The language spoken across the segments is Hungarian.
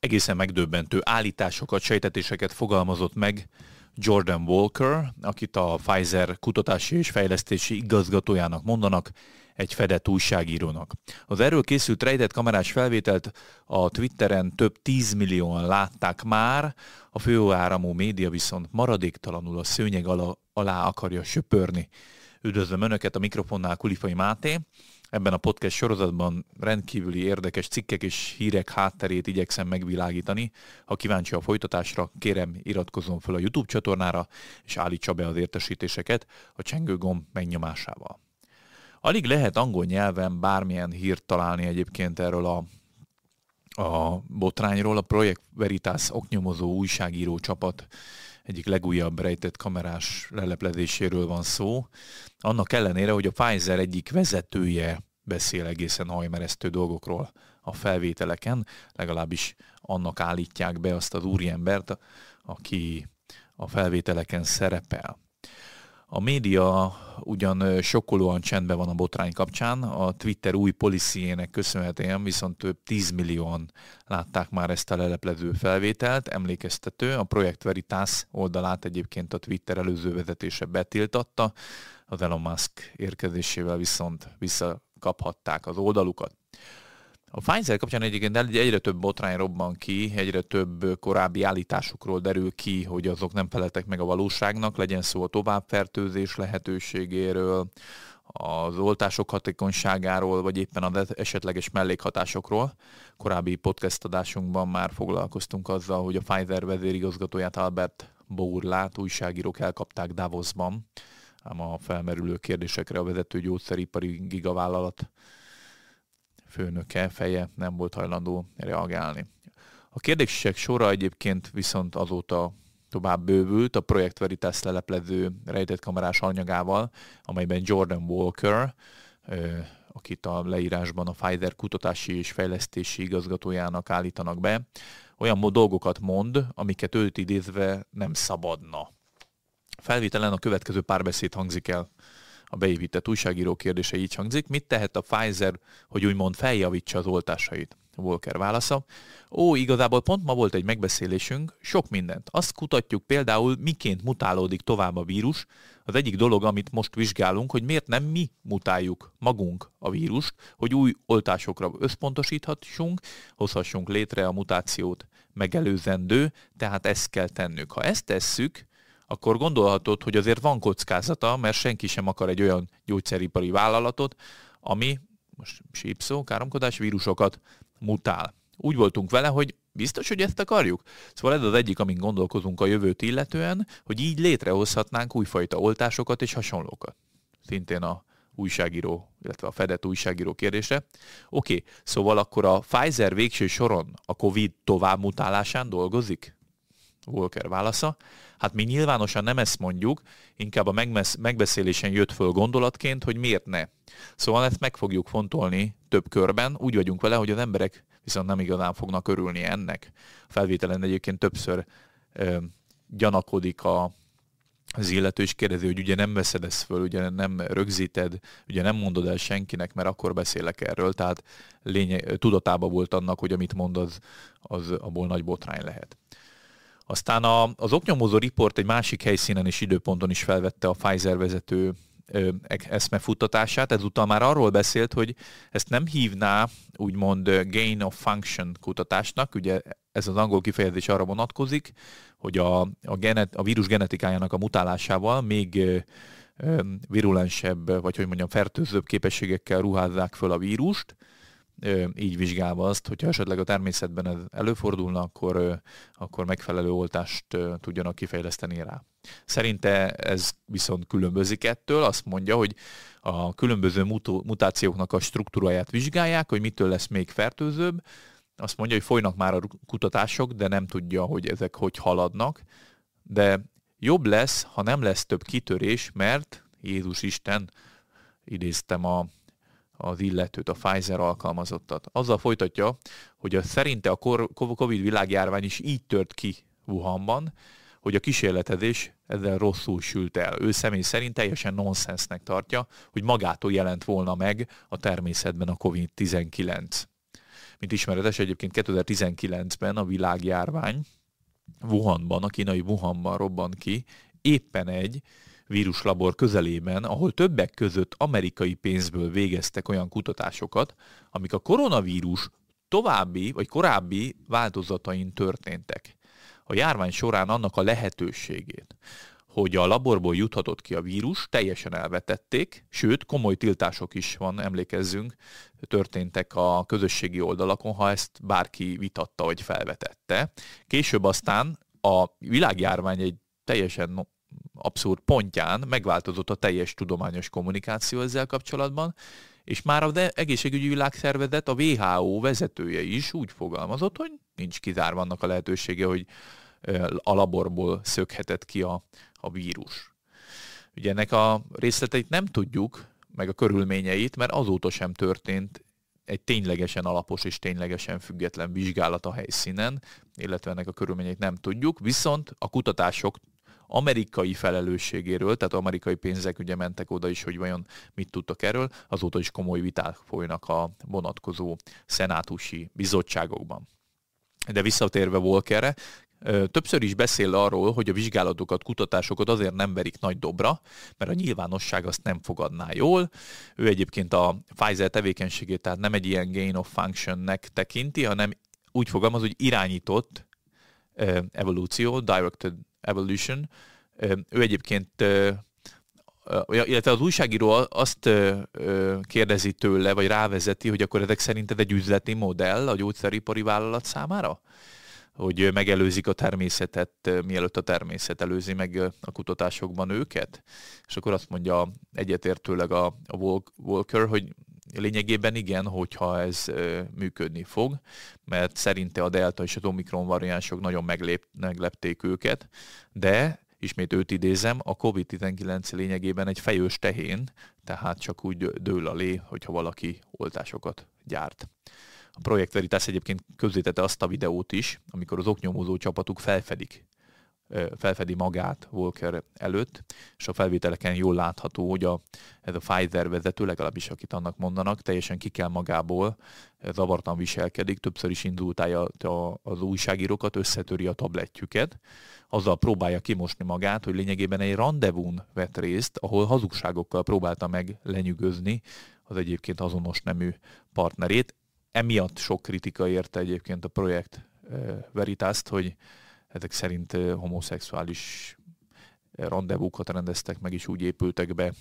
egészen megdöbbentő állításokat, sejtetéseket fogalmazott meg Jordan Walker, akit a Pfizer kutatási és fejlesztési igazgatójának mondanak, egy fedett újságírónak. Az erről készült rejtett kamerás felvételt a Twitteren több tízmillióan látták már, a főáramú média viszont maradéktalanul a szőnyeg alá, alá akarja söpörni. Üdvözlöm Önöket a mikrofonnál Kulifai Máté. Ebben a podcast sorozatban rendkívüli érdekes cikkek és hírek hátterét igyekszem megvilágítani. Ha kíváncsi a folytatásra, kérem iratkozzon fel a YouTube csatornára, és állítsa be az értesítéseket a csengő gomb megnyomásával. Alig lehet angol nyelven bármilyen hírt találni egyébként erről a, a botrányról. A Projekt Veritas oknyomozó újságíró csapat egyik legújabb rejtett kamerás leleplezéséről van szó. Annak ellenére, hogy a Pfizer egyik vezetője beszél egészen hajmeresztő dolgokról a felvételeken, legalábbis annak állítják be azt az úriembert, aki a felvételeken szerepel. A média ugyan sokkolóan csendben van a botrány kapcsán, a Twitter új policyjének köszönhetően viszont több 10 millióan látták már ezt a leleplező felvételt. Emlékeztető, a Projekt Veritas oldalát egyébként a Twitter előző vezetése betiltatta, az Elon Musk érkezésével viszont visszakaphatták az oldalukat. A Pfizer kapcsán egyébként egyre több botrány robban ki, egyre több korábbi állításokról derül ki, hogy azok nem feleltek meg a valóságnak, legyen szó a továbbfertőzés lehetőségéről, az oltások hatékonyságáról, vagy éppen az esetleges mellékhatásokról. Korábbi podcast adásunkban már foglalkoztunk azzal, hogy a Pfizer vezérigazgatóját Albert Bourlát újságírók elkapták Davosban, ám a felmerülő kérdésekre a vezető gyógyszeripari gigavállalat főnöke, feje nem volt hajlandó reagálni. A kérdések sora egyébként viszont azóta tovább bővült a Projekt Veritas leleplező rejtett kamerás anyagával, amelyben Jordan Walker, akit a leírásban a Pfizer kutatási és fejlesztési igazgatójának állítanak be, olyan dolgokat mond, amiket őt idézve nem szabadna. Felvételen a következő párbeszéd hangzik el a beépített újságíró kérdése így hangzik. Mit tehet a Pfizer, hogy úgymond feljavítsa az oltásait? Volker válasza. Ó, igazából pont ma volt egy megbeszélésünk, sok mindent. Azt kutatjuk például, miként mutálódik tovább a vírus. Az egyik dolog, amit most vizsgálunk, hogy miért nem mi mutáljuk magunk a vírust, hogy új oltásokra összpontosíthassunk, hozhassunk létre a mutációt megelőzendő, tehát ezt kell tennünk. Ha ezt tesszük, akkor gondolhatod, hogy azért van kockázata, mert senki sem akar egy olyan gyógyszeripari vállalatot, ami, most sípszó, káromkodás, vírusokat mutál. Úgy voltunk vele, hogy biztos, hogy ezt akarjuk? Szóval ez az egyik, amin gondolkozunk a jövőt illetően, hogy így létrehozhatnánk újfajta oltásokat és hasonlókat. Szintén a újságíró, illetve a fedett újságíró kérdése. Oké, szóval akkor a Pfizer végső soron a COVID tovább mutálásán dolgozik? Volker válasza. Hát mi nyilvánosan nem ezt mondjuk, inkább a megbeszélésen jött föl gondolatként, hogy miért ne. Szóval ezt meg fogjuk fontolni több körben, úgy vagyunk vele, hogy az emberek viszont nem igazán fognak örülni ennek. A felvételen egyébként többször ö, gyanakodik a, az illető is kérdezi, hogy ugye nem veszed ezt föl, ugye nem rögzíted, ugye nem mondod el senkinek, mert akkor beszélek erről, tehát lényeg, tudatában volt annak, hogy amit mond, az, az abból nagy botrány lehet. Aztán a, az oknyomozó riport egy másik helyszínen és időponton is felvette a Pfizer vezető eszmefuttatását, ezúttal már arról beszélt, hogy ezt nem hívná úgymond gain of function kutatásnak, ugye ez az angol kifejezés arra vonatkozik, hogy a, a, genet, a vírus genetikájának a mutálásával még virulensebb, vagy hogy mondjam, fertőzőbb képességekkel ruházzák föl a vírust, így vizsgálva azt, hogyha esetleg a természetben ez előfordulna, akkor, akkor megfelelő oltást tudjanak kifejleszteni rá. Szerinte ez viszont különbözik ettől, azt mondja, hogy a különböző mutációknak a struktúráját vizsgálják, hogy mitől lesz még fertőzőbb, azt mondja, hogy folynak már a kutatások, de nem tudja, hogy ezek hogy haladnak, de jobb lesz, ha nem lesz több kitörés, mert Jézus Isten, idéztem a az illetőt, a Pfizer alkalmazottat. Azzal folytatja, hogy a, szerinte a Covid világjárvány is így tört ki Wuhanban, hogy a kísérletezés ezzel rosszul sült el. Ő személy szerint teljesen nonsensnek tartja, hogy magától jelent volna meg a természetben a Covid-19. Mint ismeretes, egyébként 2019-ben a világjárvány Wuhanban, a kínai Wuhanban robbant ki, éppen egy víruslabor közelében, ahol többek között amerikai pénzből végeztek olyan kutatásokat, amik a koronavírus további vagy korábbi változatain történtek. A járvány során annak a lehetőségét, hogy a laborból juthatott ki a vírus, teljesen elvetették, sőt, komoly tiltások is van, emlékezzünk, történtek a közösségi oldalakon, ha ezt bárki vitatta vagy felvetette. Később aztán a világjárvány egy teljesen abszurd pontján megváltozott a teljes tudományos kommunikáció ezzel kapcsolatban, és már az egészségügyi világszervezet, a WHO vezetője is úgy fogalmazott, hogy nincs kizárva annak a lehetősége, hogy a laborból szökhetett ki a, a vírus. Ugye ennek a részleteit nem tudjuk, meg a körülményeit, mert azóta sem történt egy ténylegesen alapos és ténylegesen független vizsgálat a helyszínen, illetve ennek a körülményeit nem tudjuk, viszont a kutatások amerikai felelősségéről, tehát amerikai pénzek ugye mentek oda is, hogy vajon mit tudtak erről, azóta is komoly viták folynak a vonatkozó szenátusi bizottságokban. De visszatérve Volkerre, Többször is beszél arról, hogy a vizsgálatokat, kutatásokat azért nem verik nagy dobra, mert a nyilvánosság azt nem fogadná jól. Ő egyébként a Pfizer tevékenységét tehát nem egy ilyen gain of functionnek tekinti, hanem úgy fogalmaz, hogy irányított evolúció, directed evolution. Ő egyébként illetve az újságíró azt kérdezi tőle, vagy rávezeti, hogy akkor ezek szerinted egy üzleti modell a gyógyszeripari vállalat számára? hogy megelőzik a természetet, mielőtt a természet előzi meg a kutatásokban őket. És akkor azt mondja egyetértőleg a, a Walker, hogy lényegében igen, hogyha ez működni fog, mert szerinte a delta és az omikron variánsok nagyon meglép, meglepték őket, de ismét őt idézem, a COVID-19 lényegében egy fejős tehén, tehát csak úgy dől a lé, hogyha valaki oltásokat gyárt. A Projekt Veritas egyébként közzétette azt a videót is, amikor az oknyomozó csapatuk felfedik felfedi magát Walker előtt, és a felvételeken jól látható, hogy a, ez a Pfizer vezető, legalábbis akit annak mondanak, teljesen ki kell magából, zavartan viselkedik, többször is indultálja az újságírókat, összetöri a tabletjüket, azzal próbálja kimosni magát, hogy lényegében egy rendezvún vett részt, ahol hazugságokkal próbálta meg lenyűgözni az egyébként azonos nemű partnerét. Emiatt sok kritika érte egyébként a projekt Veritaszt, hogy ezek szerint homoszexuális rendezvúkat rendeztek meg, és úgy épültek be,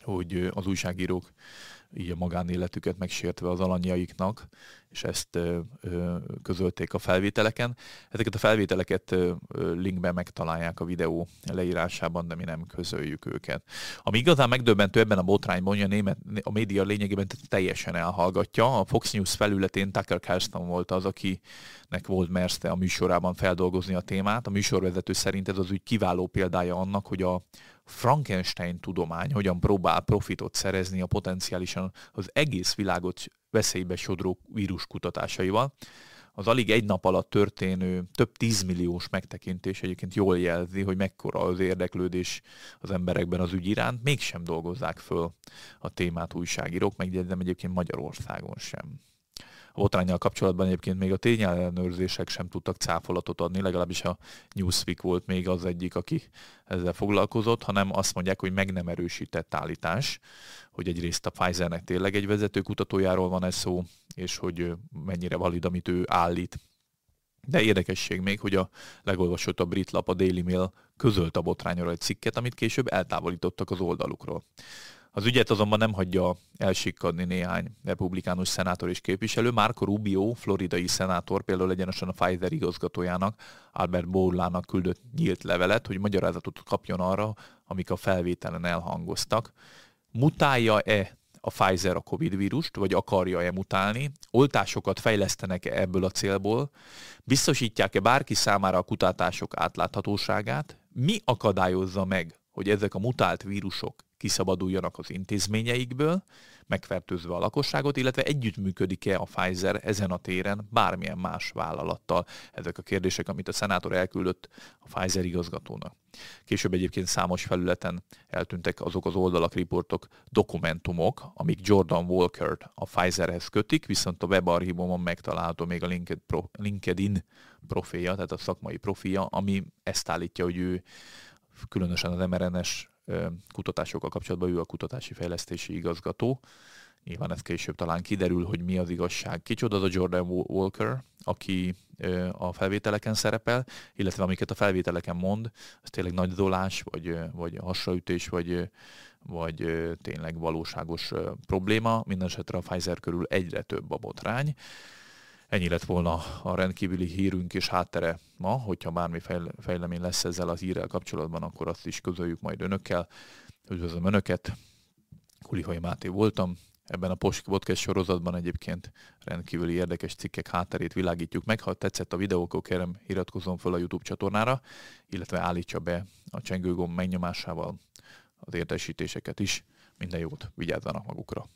hogy az újságírók így a magánéletüket megsértve az alanyjaiknak, és ezt közölték a felvételeken. Ezeket a felvételeket linkben megtalálják a videó leírásában, de mi nem közöljük őket. Ami igazán megdöbbentő ebben a botrányban, hogy a, német, a média lényegében teljesen elhallgatja. A Fox News felületén Tucker Carlson volt az, akinek volt merszte a műsorában feldolgozni a témát. A műsorvezető szerint ez az úgy kiváló példája annak, hogy a Frankenstein tudomány hogyan próbál profitot szerezni a potenciálisan az egész világot veszélybe sodró vírus kutatásaival. Az alig egy nap alatt történő több tízmilliós megtekintés egyébként jól jelzi, hogy mekkora az érdeklődés az emberekben az ügy iránt, mégsem dolgozzák föl a témát újságírók, megjegyzem egyébként Magyarországon sem. A botrányjal kapcsolatban egyébként még a tényellenőrzések sem tudtak cáfolatot adni, legalábbis a Newsweek volt még az egyik, aki ezzel foglalkozott, hanem azt mondják, hogy meg nem erősített állítás, hogy egyrészt a Pfizernek tényleg egy vezető kutatójáról van ez szó, és hogy mennyire valid, amit ő állít. De érdekesség még, hogy a legolvasottabb brit lap, a Daily Mail közölt a botrányról egy cikket, amit később eltávolítottak az oldalukról. Az ügyet azonban nem hagyja elsikkadni néhány republikánus szenátor és képviselő. Marco Rubio, floridai szenátor például egyenesen a Pfizer igazgatójának, Albert Bourlának küldött nyílt levelet, hogy magyarázatot kapjon arra, amik a felvételen elhangoztak. Mutálja-e a Pfizer a Covid vírust, vagy akarja-e mutálni, oltásokat fejlesztenek-e ebből a célból, biztosítják-e bárki számára a kutatások átláthatóságát, mi akadályozza meg, hogy ezek a mutált vírusok kiszabaduljanak az intézményeikből, megfertőzve a lakosságot, illetve együttműködik-e a Pfizer ezen a téren bármilyen más vállalattal. Ezek a kérdések, amit a szenátor elküldött a Pfizer igazgatónak. Később egyébként számos felületen eltűntek azok az oldalak, riportok, dokumentumok, amik Jordan Walker-t a Pfizerhez kötik, viszont a webarchívumon megtalálható még a LinkedIn profilja, tehát a szakmai profilja, ami ezt állítja, hogy ő különösen az mRNS kutatásokkal kapcsolatban ő a kutatási fejlesztési igazgató. Nyilván ez később talán kiderül, hogy mi az igazság. Kicsoda az a Jordan Walker, aki a felvételeken szerepel, illetve amiket a felvételeken mond, az tényleg nagy dolás, vagy, vagy hasraütés, vagy, vagy tényleg valóságos probléma. Mindenesetre a Pfizer körül egyre több a botrány. Ennyi lett volna a rendkívüli hírünk és háttere ma, hogyha bármi fejlemény lesz ezzel az hírrel kapcsolatban, akkor azt is közöljük majd önökkel. Üdvözlöm önöket, Kulihai Máté voltam, ebben a podcast sorozatban egyébként rendkívüli érdekes cikkek hátterét világítjuk meg. Ha tetszett a videó, akkor kérem iratkozzon fel a YouTube csatornára, illetve állítsa be a csengőgomb megnyomásával az értesítéseket is. Minden jót, vigyázzanak magukra!